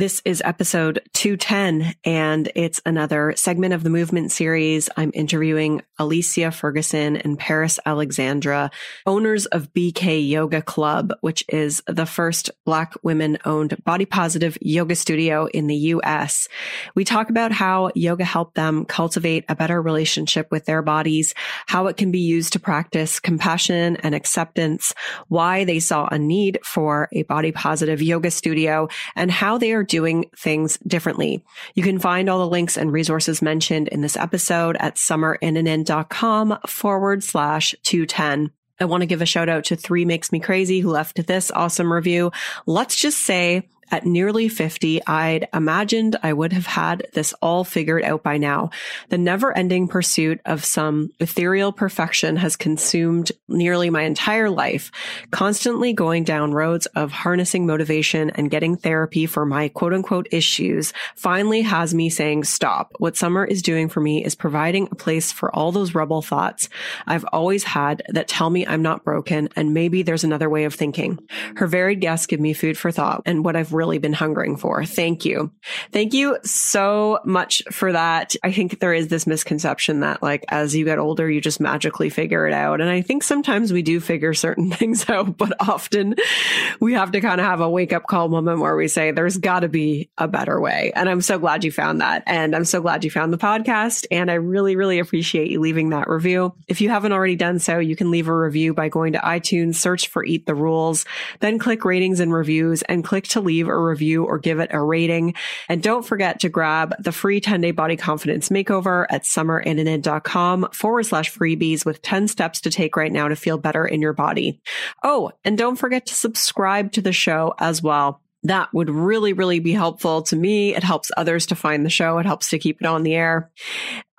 This is episode 210, and it's another segment of the movement series. I'm interviewing Alicia Ferguson and Paris Alexandra, owners of BK Yoga Club, which is the first Black women owned body positive yoga studio in the US. We talk about how yoga helped them cultivate a better relationship with their bodies, how it can be used to practice compassion and acceptance, why they saw a need for a body positive yoga studio, and how they are doing things differently. You can find all the links and resources mentioned in this episode at summerinnanen.com forward slash 210. I want to give a shout out to Three Makes Me Crazy who left this awesome review. Let's just say at nearly 50, I'd imagined I would have had this all figured out by now. The never ending pursuit of some ethereal perfection has consumed nearly my entire life, constantly going down roads of harnessing motivation and getting therapy for my quote unquote issues finally has me saying stop. What summer is doing for me is providing a place for all those rebel thoughts I've always had that tell me I'm not broken and maybe there's another way of thinking. Her varied guests give me food for thought and what I've really been hungering for. Thank you. Thank you so much for that. I think there is this misconception that like as you get older, you just magically figure it out. And I think sometimes we do figure certain things out, but often we have to kind of have a wake up call moment where we say there's got to be a better way. And I'm so glad you found that. And I'm so glad you found the podcast. And I really, really appreciate you leaving that review. If you haven't already done so, you can leave a review by going to iTunes, search for Eat the Rules, then click ratings and reviews and click to leave a review or give it a rating. And don't forget to grab the free 10 day body confidence makeover at summerinnanen.com forward slash freebies with 10 steps to take right now to feel better in your body. Oh, and don't forget to subscribe to the show as well that would really, really be helpful to me. It helps others to find the show. It helps to keep it on the air.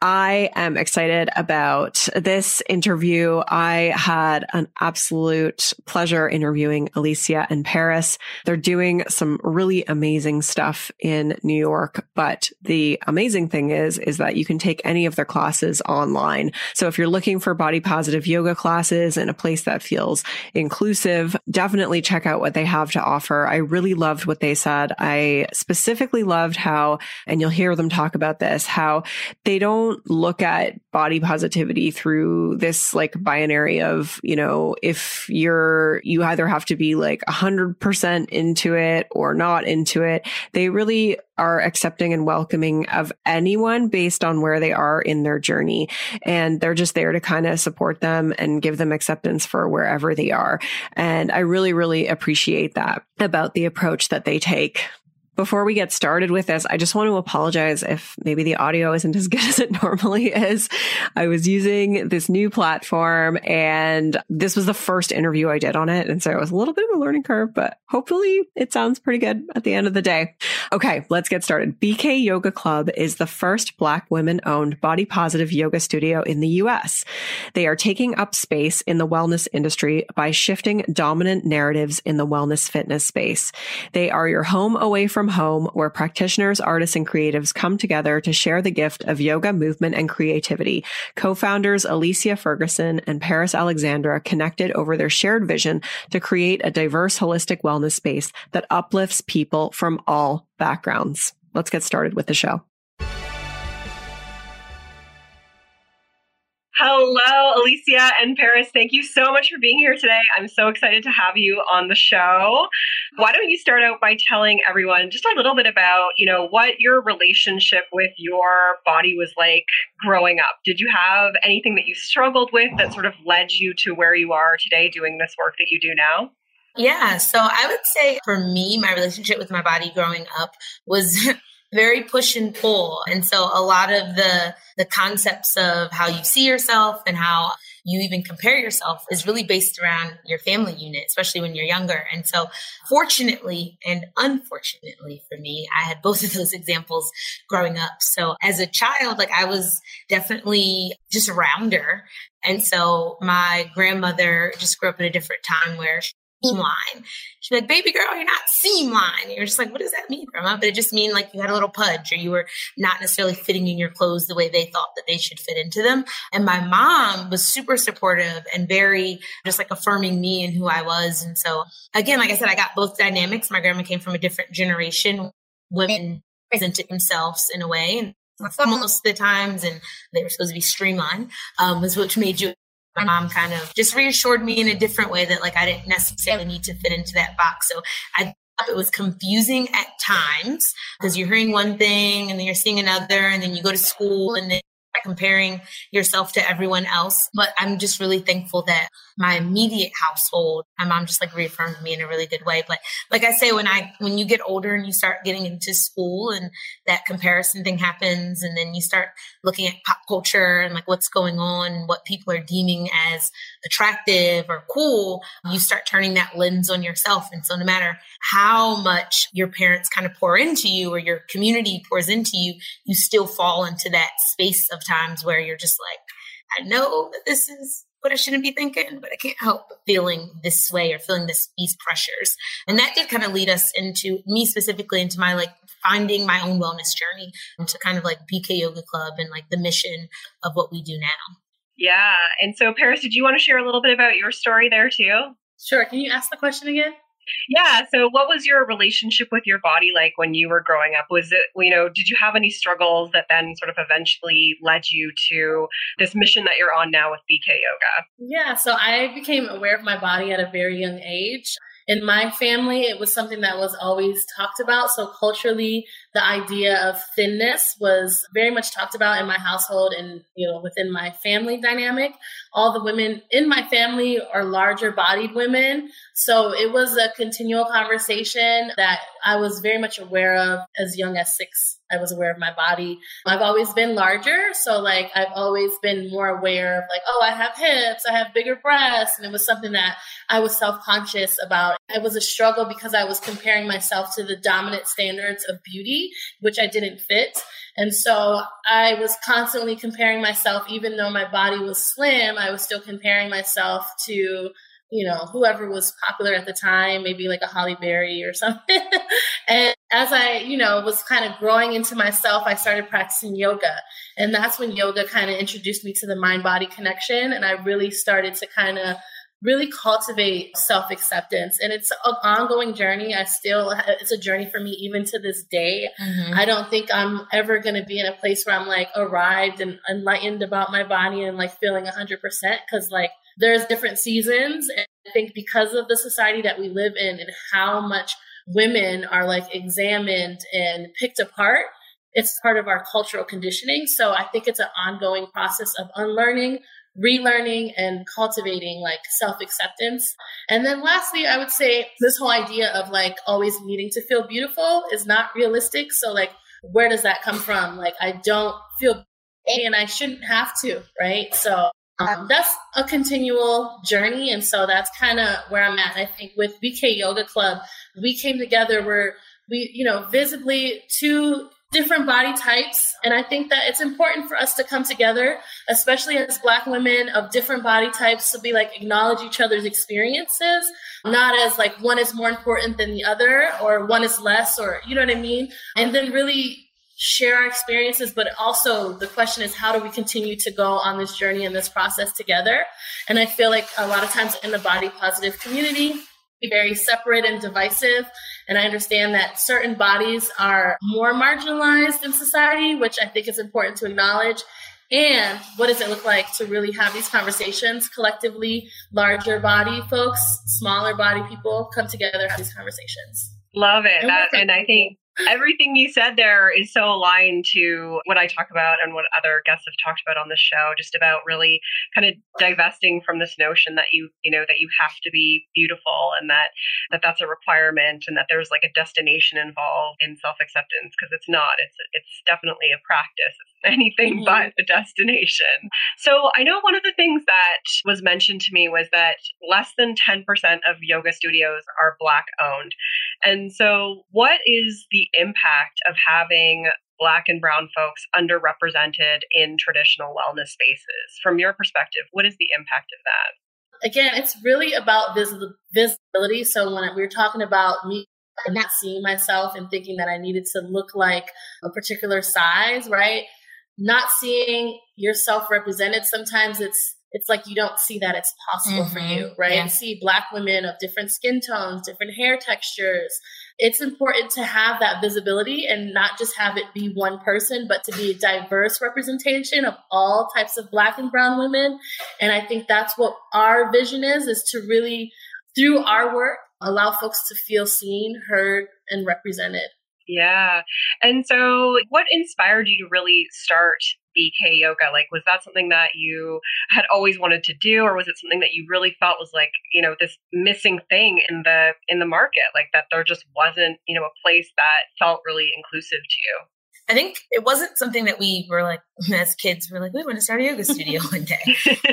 I am excited about this interview. I had an absolute pleasure interviewing Alicia and Paris. They're doing some really amazing stuff in New York, but the amazing thing is, is that you can take any of their classes online. So if you're looking for body positive yoga classes in a place that feels inclusive, definitely check out what they have to offer. I really loved what they said. I specifically loved how, and you'll hear them talk about this, how they don't don't look at body positivity through this like binary of, you know, if you're, you either have to be like a hundred percent into it or not into it. They really are accepting and welcoming of anyone based on where they are in their journey. And they're just there to kind of support them and give them acceptance for wherever they are. And I really, really appreciate that about the approach that they take before we get started with this, I just want to apologize if maybe the audio isn't as good as it normally is. I was using this new platform and this was the first interview I did on it. And so it was a little bit of a learning curve, but hopefully it sounds pretty good at the end of the day. Okay, let's get started. BK Yoga Club is the first Black women owned body positive yoga studio in the US. They are taking up space in the wellness industry by shifting dominant narratives in the wellness fitness space. They are your home away from from home where practitioners, artists, and creatives come together to share the gift of yoga, movement, and creativity. Co-founders Alicia Ferguson and Paris Alexandra connected over their shared vision to create a diverse, holistic wellness space that uplifts people from all backgrounds. Let's get started with the show. Hello, Alicia and Paris. Thank you so much for being here today. I'm so excited to have you on the show. Why don't you start out by telling everyone just a little bit about, you know, what your relationship with your body was like growing up? Did you have anything that you struggled with that sort of led you to where you are today doing this work that you do now? Yeah, so I would say for me, my relationship with my body growing up was very push and pull. And so a lot of the the concepts of how you see yourself and how you even compare yourself is really based around your family unit, especially when you're younger. And so fortunately and unfortunately for me, I had both of those examples growing up. So as a child, like I was definitely just around her. And so my grandmother just grew up in a different time where seam line. She's like, baby girl, you're not seam line. You're just like, what does that mean, grandma? But it just means like you had a little pudge or you were not necessarily fitting in your clothes the way they thought that they should fit into them. And my mom was super supportive and very just like affirming me and who I was. And so again, like I said, I got both dynamics. My grandma came from a different generation. Women presented themselves in a way and most of the times and they were supposed to be streamlined um, was which made you my mom kind of just reassured me in a different way that like I didn't necessarily need to fit into that box. So I it was confusing at times because you're hearing one thing and then you're seeing another and then you go to school and then comparing yourself to everyone else. But I'm just really thankful that my immediate household, my mom just like reaffirmed me in a really good way. But like I say, when I, when you get older and you start getting into school and that comparison thing happens, and then you start looking at pop culture and like what's going on, what people are deeming as attractive or cool, you start turning that lens on yourself. And so no matter how much your parents kind of pour into you or your community pours into you, you still fall into that space of times where you're just like, I know that this is what I shouldn't be thinking, but I can't help feeling this way or feeling this these pressures. And that did kind of lead us into me specifically into my like finding my own wellness journey into kind of like BK Yoga Club and like the mission of what we do now. Yeah. And so Paris, did you want to share a little bit about your story there too? Sure. Can you ask the question again? Yeah. So, what was your relationship with your body like when you were growing up? Was it, you know, did you have any struggles that then sort of eventually led you to this mission that you're on now with BK Yoga? Yeah. So, I became aware of my body at a very young age in my family, it was something that was always talked about. So culturally, the idea of thinness was very much talked about in my household and, you know, within my family dynamic. All the women in my family are larger bodied women. So it was a continual conversation that I was very much aware of as young as six I was aware of my body. I've always been larger. So like I've always been more aware of like, oh, I have hips, I have bigger breasts. And it was something that I was self-conscious about. It was a struggle because I was comparing myself to the dominant standards of beauty, which I didn't fit. And so I was constantly comparing myself, even though my body was slim, I was still comparing myself to you know, whoever was popular at the time, maybe like a Halle Berry or something. and as I, you know, was kind of growing into myself, I started practicing yoga. And that's when yoga kind of introduced me to the mind body connection. And I really started to kind of really cultivate self acceptance. And it's an ongoing journey. I still, it's a journey for me even to this day. Mm-hmm. I don't think I'm ever going to be in a place where I'm like arrived and enlightened about my body and like feeling 100% because like there's different seasons. And I think because of the society that we live in and how much women are like examined and picked apart, it's part of our cultural conditioning. So I think it's an ongoing process of unlearning, relearning, and cultivating like self acceptance. And then lastly, I would say this whole idea of like always needing to feel beautiful is not realistic. So, like, where does that come from? Like, I don't feel and I shouldn't have to, right? So um, that's a continual journey. And so that's kind of where I'm at. I think with BK Yoga Club, we came together where we, you know, visibly two different body types. And I think that it's important for us to come together, especially as Black women of different body types, to be like acknowledge each other's experiences, not as like one is more important than the other or one is less, or you know what I mean? And then really share our experiences, but also the question is how do we continue to go on this journey and this process together? And I feel like a lot of times in the body positive community, very separate and divisive. And I understand that certain bodies are more marginalized in society, which I think is important to acknowledge. And what does it look like to really have these conversations collectively? Larger body folks, smaller body people come together, have these conversations. Love it. That, uh, and I think everything you said there is so aligned to what I talk about and what other guests have talked about on the show, just about really kind of divesting from this notion that you, you know, that you have to be beautiful and that, that that's a requirement and that there's like a destination involved in self-acceptance because it's not, it's, it's definitely a practice. It's anything mm-hmm. but a destination. So I know one of the things that was mentioned to me was that less than 10% of yoga studios are black owned. And so what is the impact of having Black and Brown folks underrepresented in traditional wellness spaces? From your perspective, what is the impact of that? Again, it's really about vis- visibility. So when we were talking about me not seeing myself and thinking that I needed to look like a particular size, right? Not seeing yourself represented, sometimes it's it's like you don't see that it's possible mm-hmm. for you, right? Yeah. see black women of different skin tones, different hair textures, it's important to have that visibility and not just have it be one person, but to be a diverse representation of all types of black and brown women. And I think that's what our vision is, is to really, through our work, allow folks to feel seen, heard, and represented. Yeah. And so, what inspired you to really start BK yoga? Like, was that something that you had always wanted to do, or was it something that you really felt was like, you know, this missing thing in the in the market, like that there just wasn't, you know, a place that felt really inclusive to you? I think it wasn't something that we were like as kids. We're like, we want to start a yoga studio one day.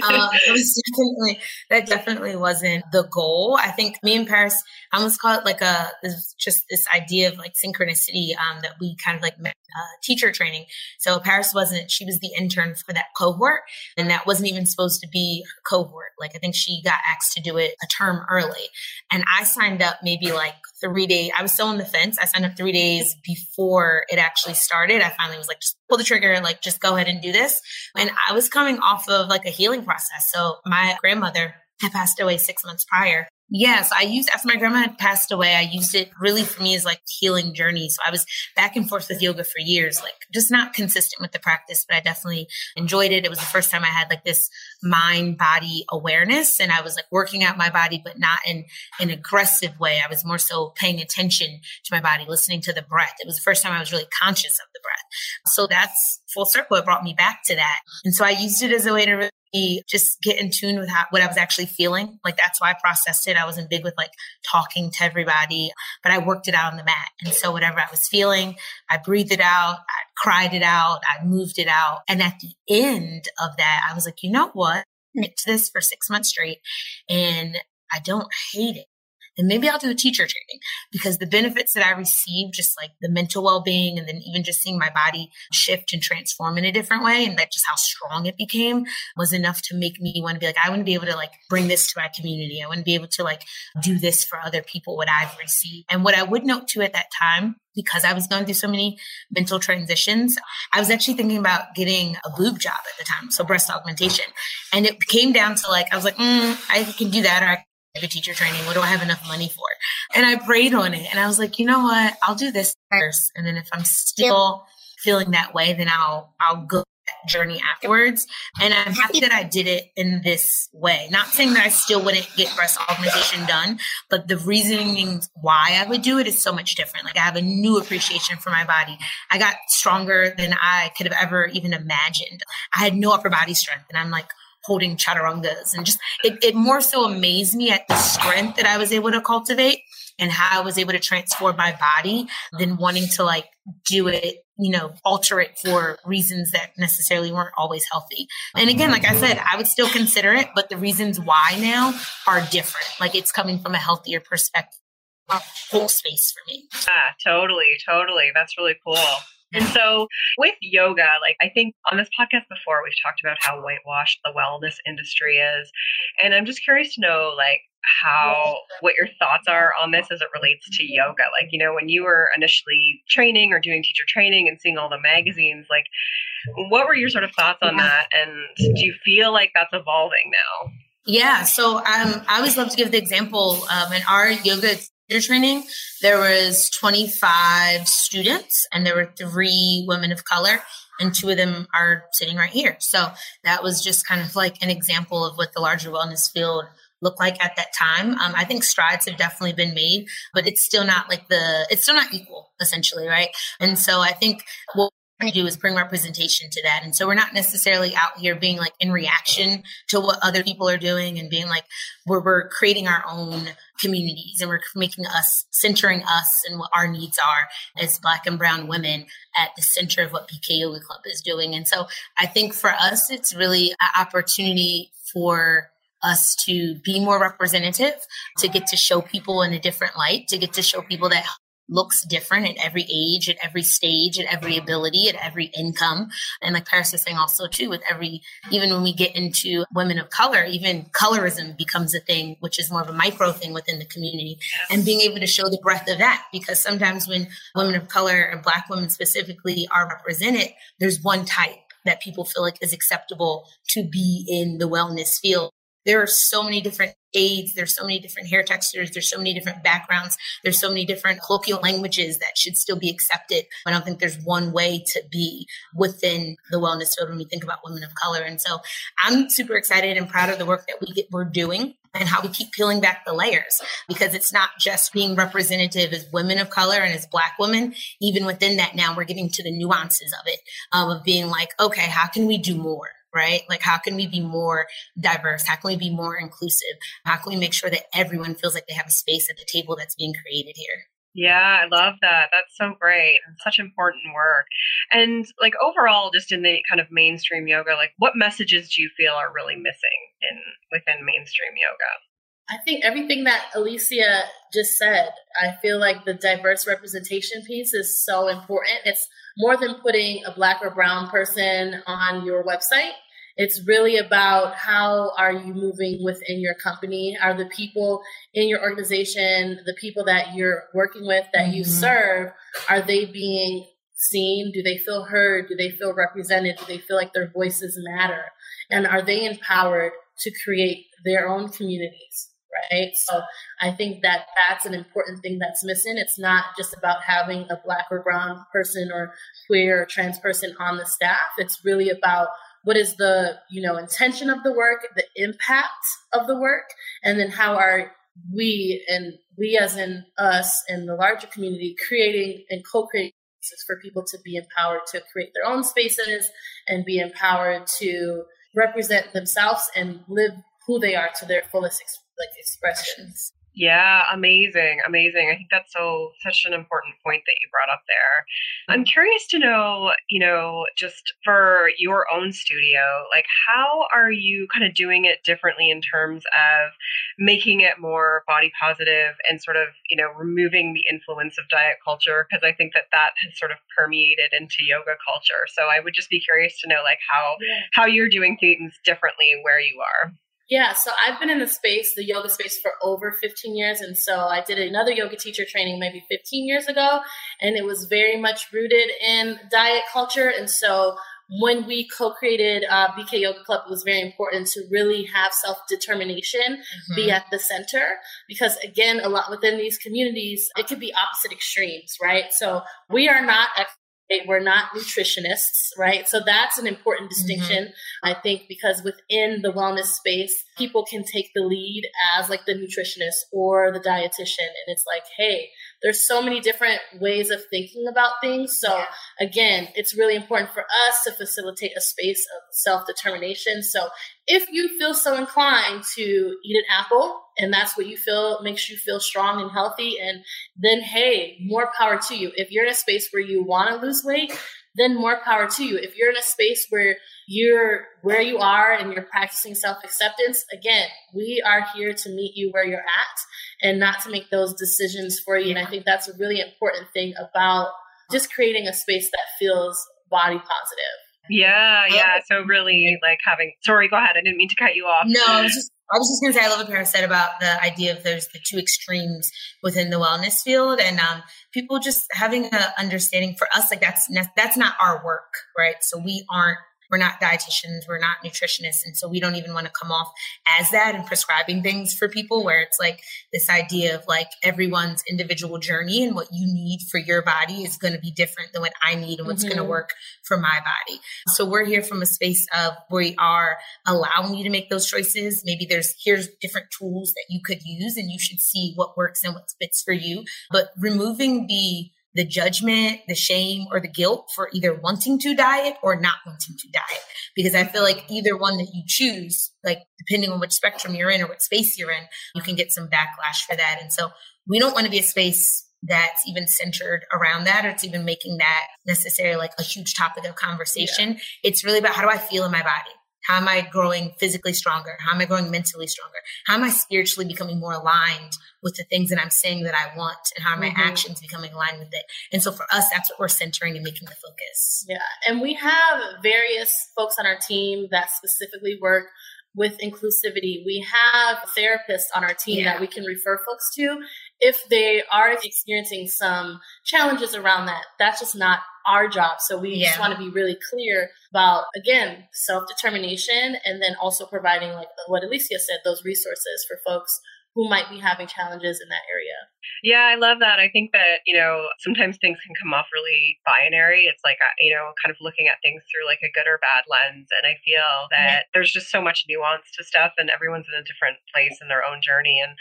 um, it was definitely that definitely wasn't the goal. I think me and Paris, I almost call it like a this, just this idea of like synchronicity um, that we kind of like met, uh, teacher training. So Paris wasn't; she was the intern for that cohort, and that wasn't even supposed to be her cohort. Like I think she got asked to do it a term early, and I signed up maybe like three days. I was still on the fence. I signed up three days before it actually started. I finally was like, just pull the trigger and like, just go ahead and do this. And I was coming off of like a healing process. So my grandmother had passed away six months prior. Yes, I used after my grandma had passed away, I used it really for me as like healing journey. So I was back and forth with yoga for years, like just not consistent with the practice, but I definitely enjoyed it. It was the first time I had like this mind body awareness and I was like working out my body, but not in an aggressive way. I was more so paying attention to my body, listening to the breath. It was the first time I was really conscious of the breath. So that's full circle. It brought me back to that. And so I used it as a way to just get in tune with how, what I was actually feeling. Like that's why I processed it. I wasn't big with like talking to everybody, but I worked it out on the mat. And so whatever I was feeling, I breathed it out, I cried it out, I moved it out. And at the end of that, I was like, you know what? To this for six months straight and I don't hate it and maybe I'll do a teacher training because the benefits that I received, just like the mental well being, and then even just seeing my body shift and transform in a different way, and that just how strong it became was enough to make me want to be like, I want to be able to like bring this to my community. I want to be able to like do this for other people, what I've received. And what I would note too at that time because I was going through so many mental transitions, I was actually thinking about getting a boob job at the time, so breast augmentation. And it came down to like, I was like, mm, I can do that, or I a teacher training. What do I have enough money for? And I prayed on it and I was like, you know what? I'll do this first. And then if I'm still feeling that way, then I'll, I'll go that journey afterwards. And I'm happy that I did it in this way. Not saying that I still wouldn't get breast augmentation done, but the reasoning why I would do it is so much different. Like I have a new appreciation for my body. I got stronger than I could have ever even imagined. I had no upper body strength and I'm like, holding chaturangas and just it, it more so amazed me at the strength that I was able to cultivate and how I was able to transform my body than wanting to like do it, you know, alter it for reasons that necessarily weren't always healthy. And again, like I said, I would still consider it, but the reasons why now are different. Like it's coming from a healthier perspective, a whole space for me. Ah, totally, totally. That's really cool. And so with yoga, like I think on this podcast before, we've talked about how whitewashed the wellness industry is. And I'm just curious to know, like, how what your thoughts are on this as it relates to yoga. Like you know when you were initially training or doing teacher training and seeing all the magazines like what were your sort of thoughts on that? And do you feel like that's evolving now? Yeah so um, i always love to give the example um, in our yoga training, there was 25 students and there were three women of color. and two of them are sitting right here. So that was just kind of like an example of what the larger wellness field looked like at that time. Um, I think strides have definitely been made, but it's still not like the, it's still not equal essentially, right? And so I think what to do is bring representation to that. And so we're not necessarily out here being like in reaction to what other people are doing and being like, we're, we're creating our own communities and we're making us centering us and what our needs are as black and brown women at the center of what BK Yoga Club is doing. And so I think for us, it's really an opportunity for us to be more representative, to get to show people in a different light, to get to show people that looks different at every age, at every stage, at every ability, at every income. And like Paris is saying also too, with every, even when we get into women of color, even colorism becomes a thing, which is more of a micro thing within the community and being able to show the breadth of that. Because sometimes when women of color and black women specifically are represented, there's one type that people feel like is acceptable to be in the wellness field there are so many different aids there's so many different hair textures there's so many different backgrounds there's so many different colloquial languages that should still be accepted. I don't think there's one way to be within the wellness field when we think about women of color. And so i'm super excited and proud of the work that we get, we're doing and how we keep peeling back the layers because it's not just being representative as women of color and as black women. Even within that now we're getting to the nuances of it um, of being like okay how can we do more right? Like, how can we be more diverse? How can we be more inclusive? How can we make sure that everyone feels like they have a space at the table that's being created here? Yeah, I love that. That's so great. Such important work. And like overall, just in the kind of mainstream yoga, like what messages do you feel are really missing in within mainstream yoga? I think everything that Alicia just said, I feel like the diverse representation piece is so important. It's more than putting a black or brown person on your website. It's really about how are you moving within your company? Are the people in your organization, the people that you're working with, that mm-hmm. you serve, are they being seen? Do they feel heard? Do they feel represented? Do they feel like their voices matter? And are they empowered to create their own communities? right? So I think that that's an important thing that's missing. It's not just about having a black or brown person or queer or trans person on the staff. It's really about what is the, you know, intention of the work, the impact of the work, and then how are we and we as in us and the larger community creating and co-creating spaces for people to be empowered to create their own spaces and be empowered to represent themselves and live who they are to their fullest like expressions. Yeah, amazing, amazing. I think that's so such an important point that you brought up there. I'm curious to know, you know, just for your own studio, like how are you kind of doing it differently in terms of making it more body positive and sort of, you know, removing the influence of diet culture because I think that that has sort of permeated into yoga culture. So I would just be curious to know like how yeah. how you're doing things differently where you are. Yeah, so I've been in the space, the yoga space, for over 15 years. And so I did another yoga teacher training maybe 15 years ago, and it was very much rooted in diet culture. And so when we co-created uh, BK Yoga Club, it was very important to really have self-determination mm-hmm. be at the center because again, a lot within these communities, it could be opposite extremes, right? So we are not we're not nutritionists, right? So that's an important mm-hmm. distinction, mm-hmm. I think, because within the wellness space, people can take the lead as like the nutritionist or the dietitian. And it's like, hey, there's so many different ways of thinking about things. So again, it's really important for us to facilitate a space of self-determination. So if you feel so inclined to eat an apple and that's what you feel makes you feel strong and healthy and then hey more power to you if you're in a space where you want to lose weight then more power to you if you're in a space where you're where you are and you're practicing self-acceptance again we are here to meet you where you're at and not to make those decisions for you and i think that's a really important thing about just creating a space that feels body positive yeah, yeah. So really like having sorry, go ahead. I didn't mean to cut you off. No, I was just I was just gonna say I love what Paris said about the idea of there's the two extremes within the wellness field and um, people just having an understanding for us like that's that's not our work, right? So we aren't we're not dietitians, we're not nutritionists. And so we don't even want to come off as that and prescribing things for people where it's like this idea of like everyone's individual journey and what you need for your body is going to be different than what I need and what's mm-hmm. going to work for my body. So we're here from a space of where we are allowing you to make those choices. Maybe there's here's different tools that you could use and you should see what works and what fits for you. But removing the the judgment, the shame, or the guilt for either wanting to diet or not wanting to diet. Because I feel like either one that you choose, like depending on which spectrum you're in or what space you're in, you can get some backlash for that. And so we don't want to be a space that's even centered around that or it's even making that necessarily like a huge topic of conversation. Yeah. It's really about how do I feel in my body? How am I growing physically stronger? How am I growing mentally stronger? How am I spiritually becoming more aligned with the things that I'm saying that I want? And how are my mm-hmm. actions becoming aligned with it? And so for us, that's what we're centering and making the focus. Yeah. And we have various folks on our team that specifically work with inclusivity. We have therapists on our team yeah. that we can refer folks to if they are experiencing some challenges around that. That's just not our job. So we yeah. just want to be really clear about, again, self determination and then also providing, like what Alicia said, those resources for folks who might be having challenges in that area. Yeah, I love that. I think that, you know, sometimes things can come off really binary. It's like, uh, you know, kind of looking at things through like a good or bad lens. And I feel that there's just so much nuance to stuff and everyone's in a different place in their own journey. And,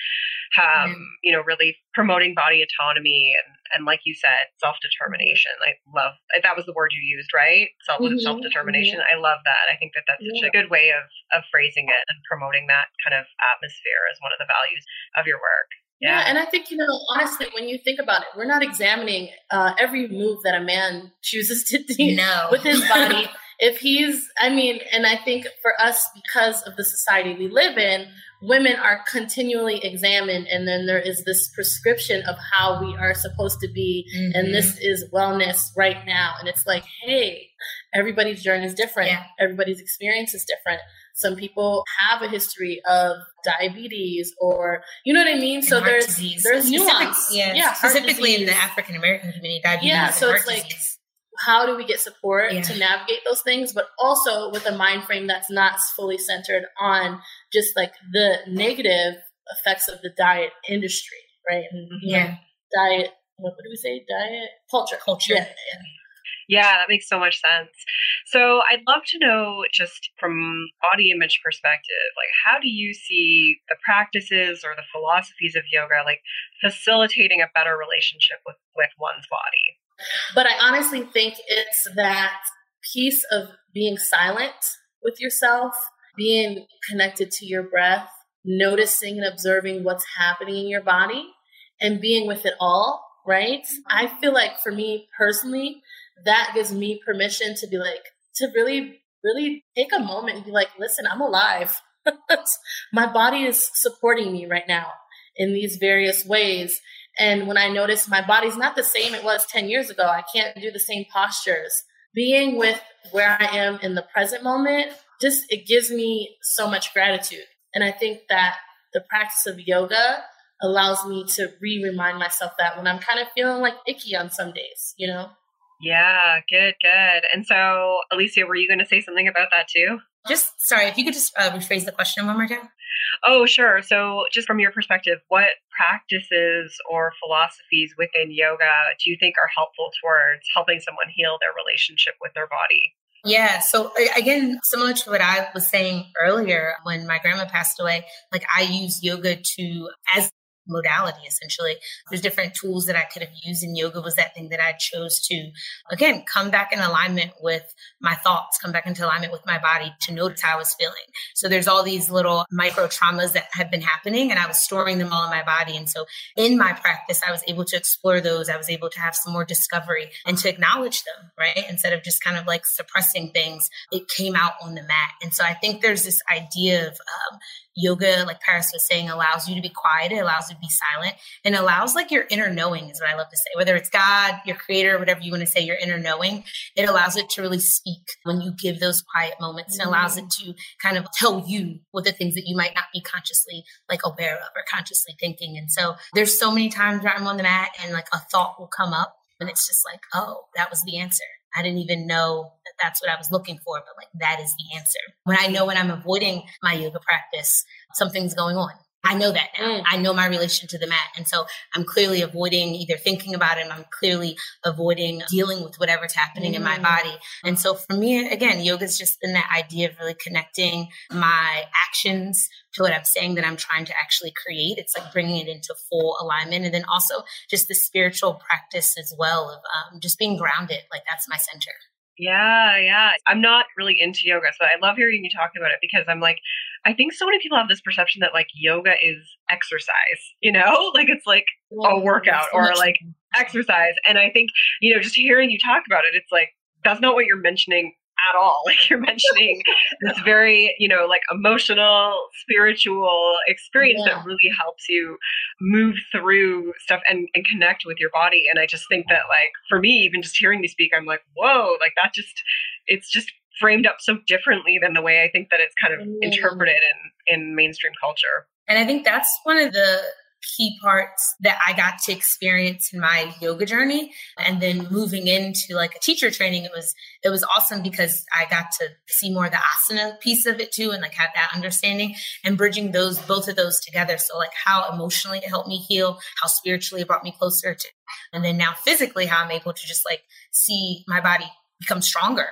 um, you know, really promoting body autonomy and, and like you said, self determination. I love that was the word you used, right? Self mm-hmm. determination. I love that. I think that that's such yeah. a good way of of phrasing it and promoting that kind of atmosphere as one of the values of your work. Yeah. yeah. and I think, you know, honestly, when you think about it, we're not examining uh, every move that a man chooses to do no. with his body. if he's, I mean, and I think for us, because of the society we live in, women are continually examined, and then there is this prescription of how we are supposed to be, mm-hmm. and this is wellness right now. And it's like, hey, everybody's journey is different, yeah. everybody's experience is different. Some people have a history of diabetes or you know what I mean? So there's disease. there's nuance. Yeah, yeah specifically in the African American community, diabetes. Yeah, so it's like how do we get support yeah. to navigate those things, but also with a mind frame that's not fully centered on just like the negative effects of the diet industry, right? And, yeah. Diet what do we say? Diet culture. Culture. Yeah. yeah. Yeah, that makes so much sense. So I'd love to know just from body image perspective, like how do you see the practices or the philosophies of yoga like facilitating a better relationship with, with one's body? But I honestly think it's that piece of being silent with yourself, being connected to your breath, noticing and observing what's happening in your body and being with it all, right? I feel like for me personally, that gives me permission to be like, to really, really take a moment and be like, listen, I'm alive. My body is supporting me right now in these various ways. And when I notice my body's not the same it was 10 years ago, I can't do the same postures. Being with where I am in the present moment, just it gives me so much gratitude. And I think that the practice of yoga allows me to re remind myself that when I'm kind of feeling like icky on some days, you know? Yeah, good, good. And so, Alicia, were you going to say something about that too? Just sorry, if you could just uh, rephrase the question one more time. Oh, sure. So, just from your perspective, what practices or philosophies within yoga do you think are helpful towards helping someone heal their relationship with their body? Yeah. So again, similar to what I was saying earlier, when my grandma passed away, like I use yoga to as modality essentially. There's different tools that i could have used and yoga was that thing that i chose to again come back in alignment with my thoughts come back into alignment with my body to notice how i was feeling. So there's all these little micro traumas that have been happening and i was storing them all in my body. And so in my practice i was able to explore those. I was able to have some more discovery and to acknowledge them right? Instead of just kind of like suppressing things it came out on the mat. And so i think there's this idea of um, yoga, like Paris was saying, allows you to be quiet. It allows you to be silent and allows like your inner knowing is what I love to say, whether it's God, your creator, whatever you want to say, your inner knowing, it allows it to really speak when you give those quiet moments and allows it to kind of tell you what the things that you might not be consciously like aware of or consciously thinking. And so there's so many times where I'm on the mat and like a thought will come up and it's just like, oh, that was the answer. I didn't even know that that's what I was looking for, but like that is the answer. When I know when I'm avoiding my yoga practice, something's going on. I know that now. Mm. I know my relation to the mat. And so I'm clearly avoiding either thinking about it. I'm clearly avoiding dealing with whatever's happening mm. in my mm. body. And so for me, again, yoga's just been that idea of really connecting my actions to what I'm saying that I'm trying to actually create. It's like bringing it into full alignment. And then also just the spiritual practice as well of um, just being grounded. Like that's my center. Yeah, yeah. I'm not really into yoga, so I love hearing you talk about it because I'm like, I think so many people have this perception that like yoga is exercise, you know, like it's like a workout or like exercise. And I think, you know, just hearing you talk about it, it's like, that's not what you're mentioning at all. Like you're mentioning this very, you know, like emotional, spiritual experience yeah. that really helps you move through stuff and, and connect with your body. And I just think that like for me, even just hearing you speak, I'm like, whoa, like that just it's just framed up so differently than the way I think that it's kind of mm. interpreted in, in mainstream culture. And I think that's one of the key parts that I got to experience in my yoga journey. And then moving into like a teacher training, it was it was awesome because I got to see more of the asana piece of it too and like have that understanding and bridging those both of those together. So like how emotionally it helped me heal, how spiritually it brought me closer to and then now physically how I'm able to just like see my body become stronger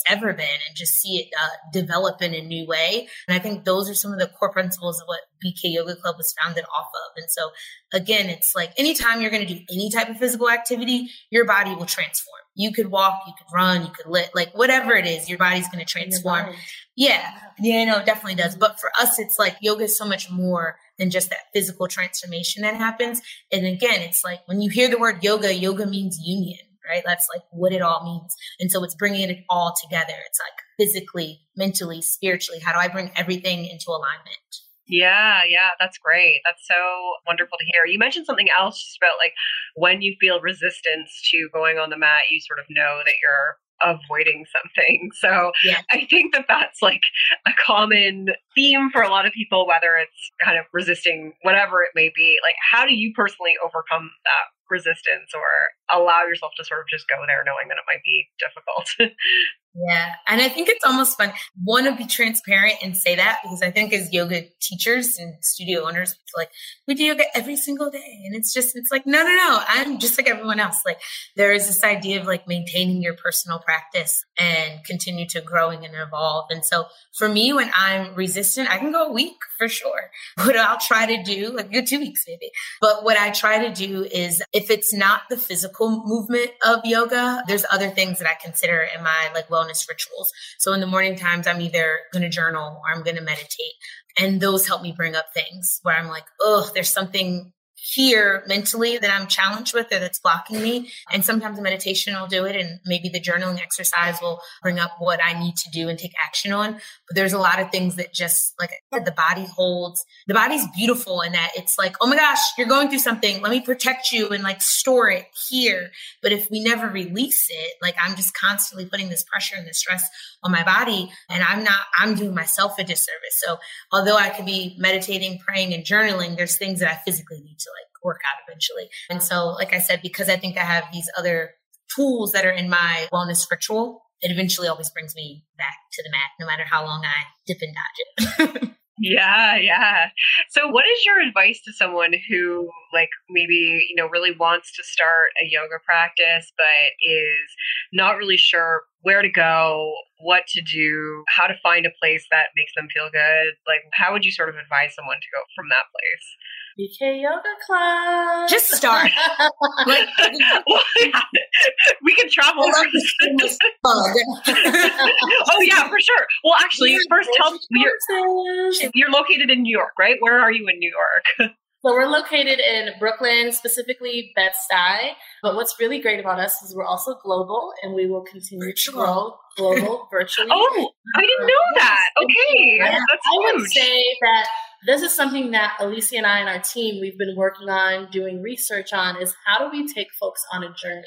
it's ever been and just see it uh, develop in a new way. And I think those are some of the core principles of what BK Yoga Club was founded off of. And so again, it's like anytime you're going to do any type of physical activity, your body will transform. You could walk, you could run, you could lit, like whatever it is, your body's going to transform. Yeah. Yeah, no, it definitely does. But for us, it's like yoga is so much more than just that physical transformation that happens. And again, it's like when you hear the word yoga, yoga means union right? That's like what it all means. And so it's bringing it all together. It's like physically, mentally, spiritually. How do I bring everything into alignment? Yeah, yeah, that's great. That's so wonderful to hear. You mentioned something else just about like when you feel resistance to going on the mat, you sort of know that you're avoiding something. So. I think that that's like a common theme for a lot of people, whether it's kind of resisting whatever it may be. Like, how do you personally overcome that resistance or allow yourself to sort of just go there knowing that it might be difficult? Yeah. And I think it's almost fun. Want to be transparent and say that because I think as yoga teachers and studio owners, like we do yoga every single day. And it's just, it's like, no, no, no. I'm just like everyone else. Like there is this idea of like maintaining your personal practice and continue to growing and evolve. And so for me, when I'm resistant, I can go a week for sure. What I'll try to do, like go two weeks maybe. But what I try to do is if it's not the physical movement of yoga, there's other things that I consider in my like wellness rituals. So in the morning times, I'm either going to journal or I'm going to meditate. And those help me bring up things where I'm like, oh, there's something here mentally that I'm challenged with or that's blocking me. And sometimes the meditation will do it and maybe the journaling exercise will bring up what I need to do and take action on. But there's a lot of things that just like I said, the body holds. The body's beautiful in that it's like, oh my gosh, you're going through something. Let me protect you and like store it here. But if we never release it, like I'm just constantly putting this pressure and this stress on my body and I'm not, I'm doing myself a disservice. So although I could be meditating, praying and journaling, there's things that I physically need to like work out eventually. And so, like I said, because I think I have these other tools that are in my wellness ritual, it eventually always brings me back to the mat, no matter how long I dip and dodge it. Yeah, yeah. So what is your advice to someone who like maybe, you know, really wants to start a yoga practice but is not really sure where to go, what to do, how to find a place that makes them feel good? Like how would you sort of advise someone to go from that place? BK Yoga Club. Just start. like. We can travel. oh yeah, for sure. Well, actually, first tell you're, you're located in New York, right? Where are you in New York? So we're located in Brooklyn, specifically Bed-Stuy. But what's really great about us is we're also global, and we will continue Virtual. to grow global virtually. Oh, I didn't know that. Okay, yeah. that's I huge. would say that this is something that Alicia and I and our team we've been working on doing research on is how do we take folks on a journey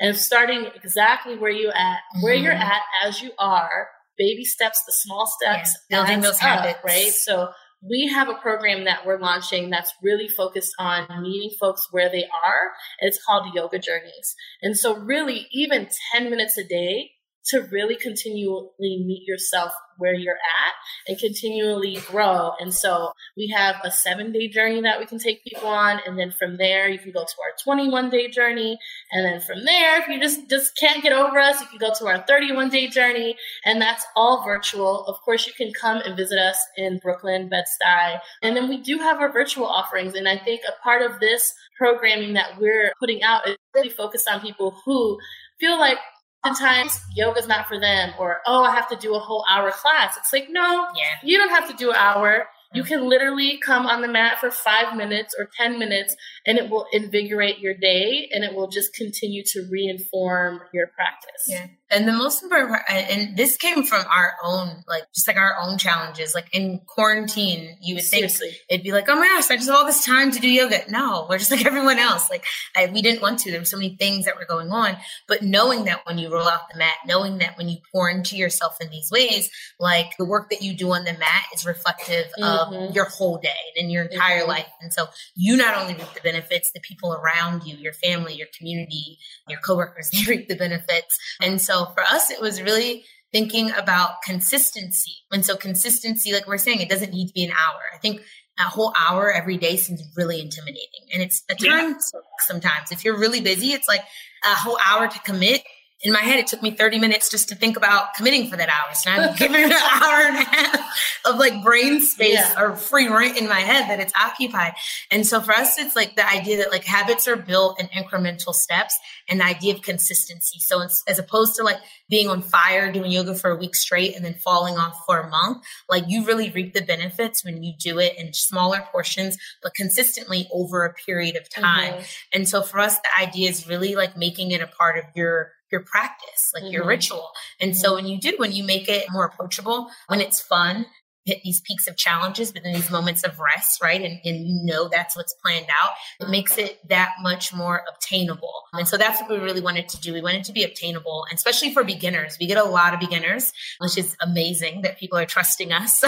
and starting exactly where you at where mm-hmm. you're at as you are baby steps the small steps yeah, building those habits right so we have a program that we're launching that's really focused on meeting folks where they are. It's called Yoga Journeys. And so, really, even 10 minutes a day to really continually meet yourself where you're at and continually grow. And so we have a seven day journey that we can take people on. And then from there, you can go to our 21 day journey. And then from there, if you just, just can't get over us, you can go to our 31 day journey. And that's all virtual. Of course, you can come and visit us in Brooklyn, Bed-Stuy. And then we do have our virtual offerings. And I think a part of this programming that we're putting out is really focused on people who feel like sometimes yoga's not for them or oh i have to do a whole hour class it's like no yeah. you don't have to do an hour you can literally come on the mat for five minutes or 10 minutes and it will invigorate your day and it will just continue to reinform your practice. Yeah. And the most important part, and this came from our own, like, just like our own challenges. Like in quarantine, you would Seriously. think it'd be like, oh my gosh, I just have all this time to do yoga. No, we're just like everyone else. Like, I, we didn't want to. There were so many things that were going on. But knowing that when you roll out the mat, knowing that when you pour into yourself in these ways, like the work that you do on the mat is reflective mm-hmm. of your whole day and your entire mm-hmm. life. And so you not only reap the benefits, the people around you, your family, your community, your coworkers, they reap the benefits. And so so for us, it was really thinking about consistency. And so consistency, like we're saying, it doesn't need to be an hour. I think a whole hour every day seems really intimidating. And it's a time yeah. sometimes. If you're really busy, it's like a whole hour to commit in my head, it took me 30 minutes just to think about committing for that hour. So I'm giving an hour and a half of like brain space yeah. or free rent in my head that it's occupied. And so for us, it's like the idea that like habits are built in incremental steps and the idea of consistency. So as opposed to like being on fire doing yoga for a week straight and then falling off for a month, like you really reap the benefits when you do it in smaller portions, but consistently over a period of time. Mm-hmm. And so for us, the idea is really like making it a part of your your practice, like mm-hmm. your ritual. And mm-hmm. so when you do, when you make it more approachable, when it's fun, hit these peaks of challenges, but then these moments of rest, right? And, and you know that's what's planned out. It makes it that much more obtainable. And so that's what we really wanted to do. We wanted to be obtainable, and especially for beginners. We get a lot of beginners, which is amazing that people are trusting us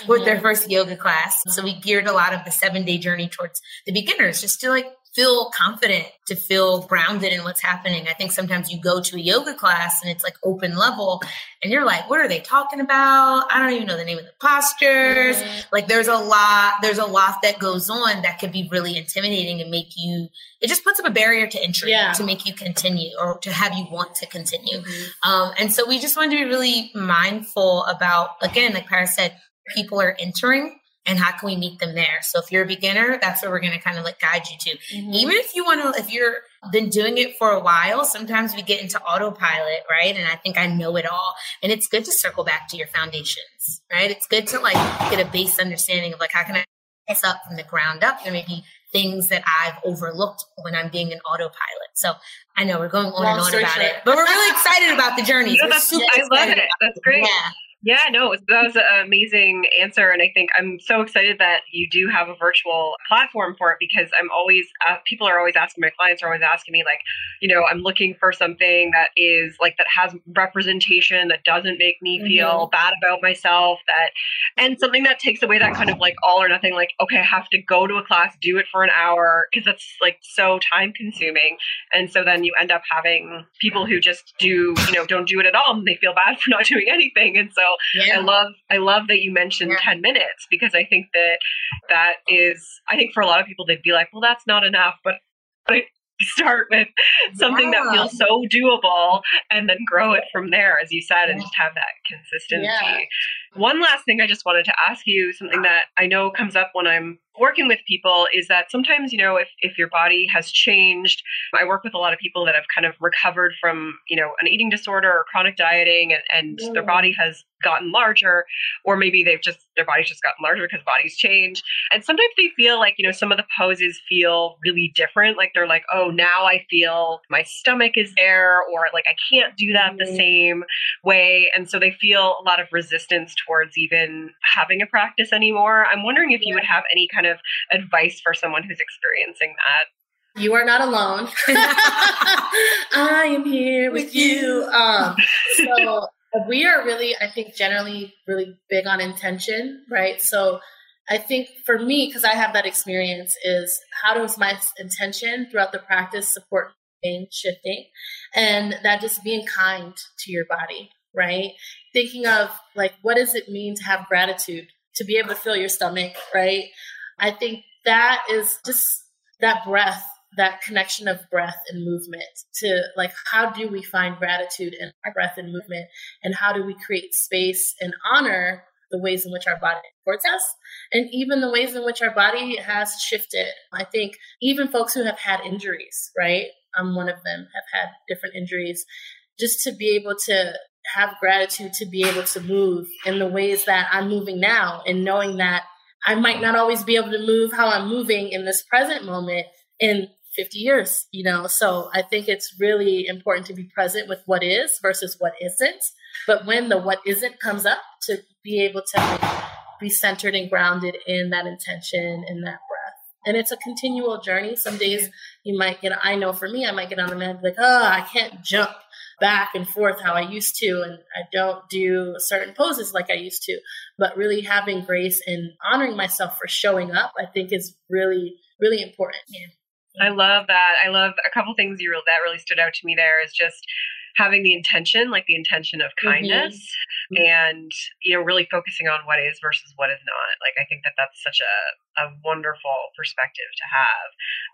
with their first yoga class. So we geared a lot of the seven day journey towards the beginners just to like feel confident, to feel grounded in what's happening. I think sometimes you go to a yoga class and it's like open level and you're like, what are they talking about? I don't even know the name of the postures. Mm-hmm. Like there's a lot, there's a lot that goes on that could be really intimidating and make you, it just puts up a barrier to entry yeah. to make you continue or to have you want to continue. Mm-hmm. Um, and so we just wanted to be really mindful about, again, like Paris said, people are entering and how can we meet them there? So if you're a beginner that's where we're going to kind of like guide you to. Mm-hmm. even if you want to if you're been doing it for a while sometimes we get into autopilot right? And i think i know it all. And it's good to circle back to your foundations right? It's good to like get a base understanding of like how can i this up from the ground up? There may be things that i've overlooked when i'm being an autopilot. So i know we're going on Long and on about short. it but we're really excited about the journey. No, i love it. that's great. Yeah yeah, no, that was an amazing answer. And I think I'm so excited that you do have a virtual platform for it because I'm always, uh, people are always asking, my clients are always asking me, like, you know, I'm looking for something that is like, that has representation, that doesn't make me feel mm-hmm. bad about myself, that, and something that takes away that kind of like all or nothing, like, okay, I have to go to a class, do it for an hour, because that's like so time consuming. And so then you end up having people who just do, you know, don't do it at all and they feel bad for not doing anything. And so, yeah. I love I love that you mentioned yeah. 10 minutes because I think that that is I think for a lot of people they'd be like, well that's not enough, but start with something yeah. that feels so doable and then grow it from there as you said and just have that consistency. One last thing I just wanted to ask you something that I know comes up when I'm working with people is that sometimes, you know, if, if your body has changed, I work with a lot of people that have kind of recovered from, you know, an eating disorder or chronic dieting and, and mm. their body has gotten larger, or maybe they've just, their body's just gotten larger because bodies change. And sometimes they feel like, you know, some of the poses feel really different. Like they're like, oh, now I feel my stomach is there, or like I can't do that mm. the same way. And so they feel a lot of resistance towards even having a practice anymore. I'm wondering if you would have any kind of advice for someone who's experiencing that. You are not alone. I am here with you. Um, so we are really, I think, generally really big on intention, right? So I think for me, because I have that experience, is how does my intention throughout the practice support shifting and that just being kind to your body, right? Thinking of like, what does it mean to have gratitude, to be able to fill your stomach, right? I think that is just that breath that connection of breath and movement to like how do we find gratitude in our breath and movement? And how do we create space and honor the ways in which our body supports us? And even the ways in which our body has shifted. I think even folks who have had injuries right? I'm one of them have had different injuries. Just to be able to have gratitude to be able to move in the ways that i'm moving now and knowing that i might not always be able to move how i'm moving in this present moment in 50 years, you know? So I think it's really important to be present with what is versus what isn't. But when the what isn't comes up, to be able to be centered and grounded in that intention and that breath. And it's a continual journey. Some days you might get, I know for me, I might get on the mat like, oh, I can't jump back and forth how I used to, and I don't do certain poses like I used to. But really having grace and honoring myself for showing up, I think is really, really important. Yeah. I love that. I love a couple things you that really stood out to me there is just having the intention, like the intention of mm-hmm. kindness, mm-hmm. and you know, really focusing on what is versus what is not. Like, I think that that's such a, a wonderful perspective to have.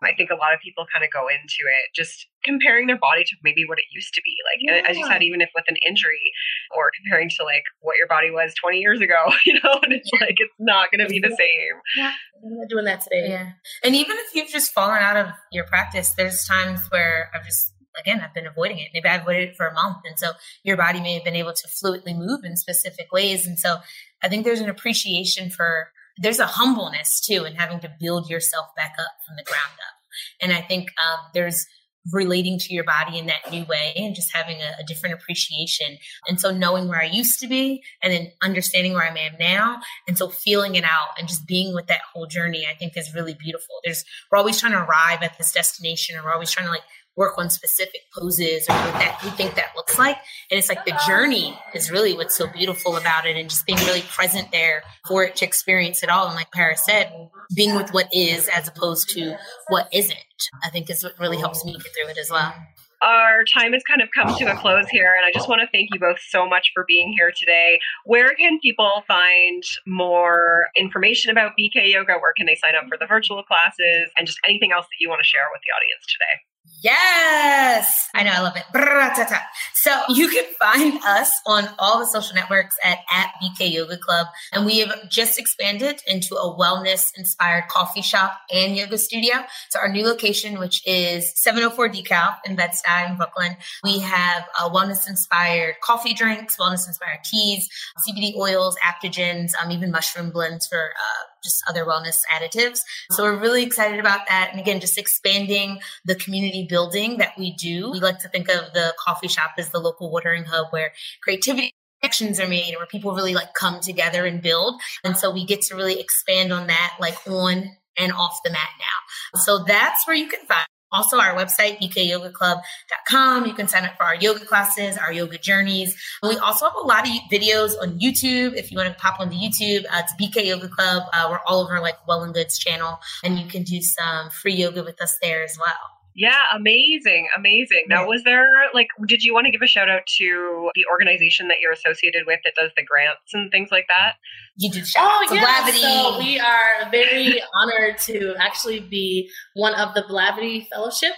I think a lot of people kind of go into it just comparing their body to maybe what it used to be. Like, yeah. as you said, even if with an injury, or comparing to like what your body was 20 years ago, you know, and it's like it's not going to be the same. Yeah, I'm not doing that today. Yeah, and even if you've just fallen out of your practice, there's times where I've just again, I've been avoiding it. Maybe I've avoided it for a month. And so your body may have been able to fluidly move in specific ways. And so I think there's an appreciation for, there's a humbleness too in having to build yourself back up from the ground up. And I think um, there's relating to your body in that new way and just having a, a, different appreciation. And so knowing where I used to be and then understanding where I am now. And so feeling it out and just being with that whole journey, I think is really beautiful. There's, we're always trying to arrive at this destination or we're always trying to like work on specific poses or what that we think that looks like. And it's like the journey is really what's so beautiful about it and just being really present there for it to experience it all. And like Paris said, being with what is as opposed to what isn't, I think is what really helps me get through it as well. Our time has kind of come to a close here, and I just want to thank you both so much for being here today. Where can people find more information about BK Yoga? Where can they sign up for the virtual classes? And just anything else that you want to share with the audience today? Yes. I know. I love it. So you can find us on all the social networks at, at BK Yoga Club. And we have just expanded into a wellness inspired coffee shop and yoga studio. So our new location, which is 704 Decal in Bed-Stuy in Brooklyn, we have a wellness inspired coffee drinks, wellness inspired teas, CBD oils, adaptogens, um, even mushroom blends for uh, just other wellness additives. So uh-huh. we're really excited about that. And again, just expanding the community building that we do. We like to think of the coffee shop as the local watering hub where creativity connections are made where people really like come together and build. And so we get to really expand on that like on and off the mat now. So that's where you can find also, our website, bkyogaclub.com. You can sign up for our yoga classes, our yoga journeys. We also have a lot of videos on YouTube. If you want to pop on the YouTube, uh, it's BK Yoga Club. Uh, we're all over like Well and Goods channel, and you can do some free yoga with us there as well. Yeah, amazing, amazing. Now, was there like, did you want to give a shout out to the organization that you're associated with that does the grants and things like that? You did. shout oh, yeah. Blavity. So we are very honored to actually be one of the Blavity Fellowship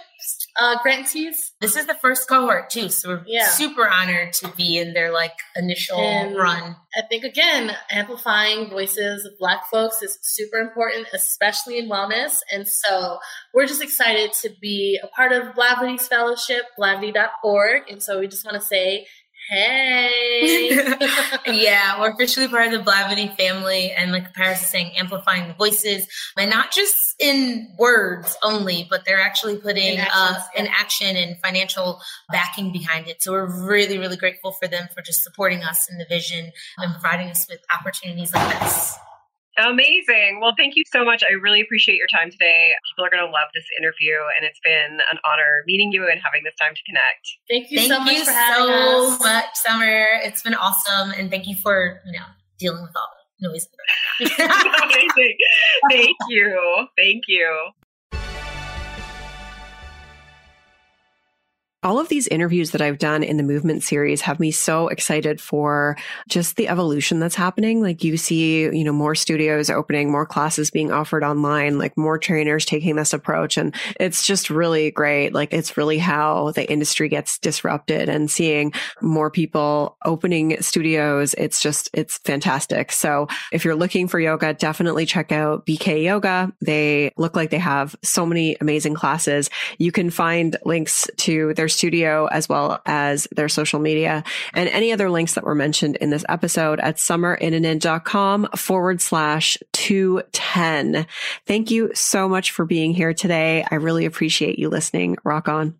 uh, grantees. This is the first cohort too, so we're yeah. super honored to be in their like initial and run. I think again, amplifying voices of Black folks is super important, especially in wellness. And so we're just excited to be a part of Blavity's fellowship, blavity.org. And so we just want to say Hey. yeah, we're officially part of the Blavity family. And like Paris is saying, amplifying the voices and not just in words only, but they're actually putting in, uh, an action and financial backing behind it. So we're really, really grateful for them for just supporting us in the vision and providing us with opportunities like this. Amazing. Well, thank you so much. I really appreciate your time today. People are going to love this interview, and it's been an honor meeting you and having this time to connect. Thank you thank so much you for having so us. much, Summer. It's been awesome, and thank you for you know dealing with all the noise. Amazing. Thank you. Thank you. All of these interviews that I've done in the movement series have me so excited for just the evolution that's happening. Like you see, you know, more studios opening, more classes being offered online, like more trainers taking this approach. And it's just really great. Like it's really how the industry gets disrupted and seeing more people opening studios. It's just, it's fantastic. So if you're looking for yoga, definitely check out BK Yoga. They look like they have so many amazing classes. You can find links to their studio as well as their social media and any other links that were mentioned in this episode at summerinnanen.com forward slash 210. Thank you so much for being here today. I really appreciate you listening. Rock on.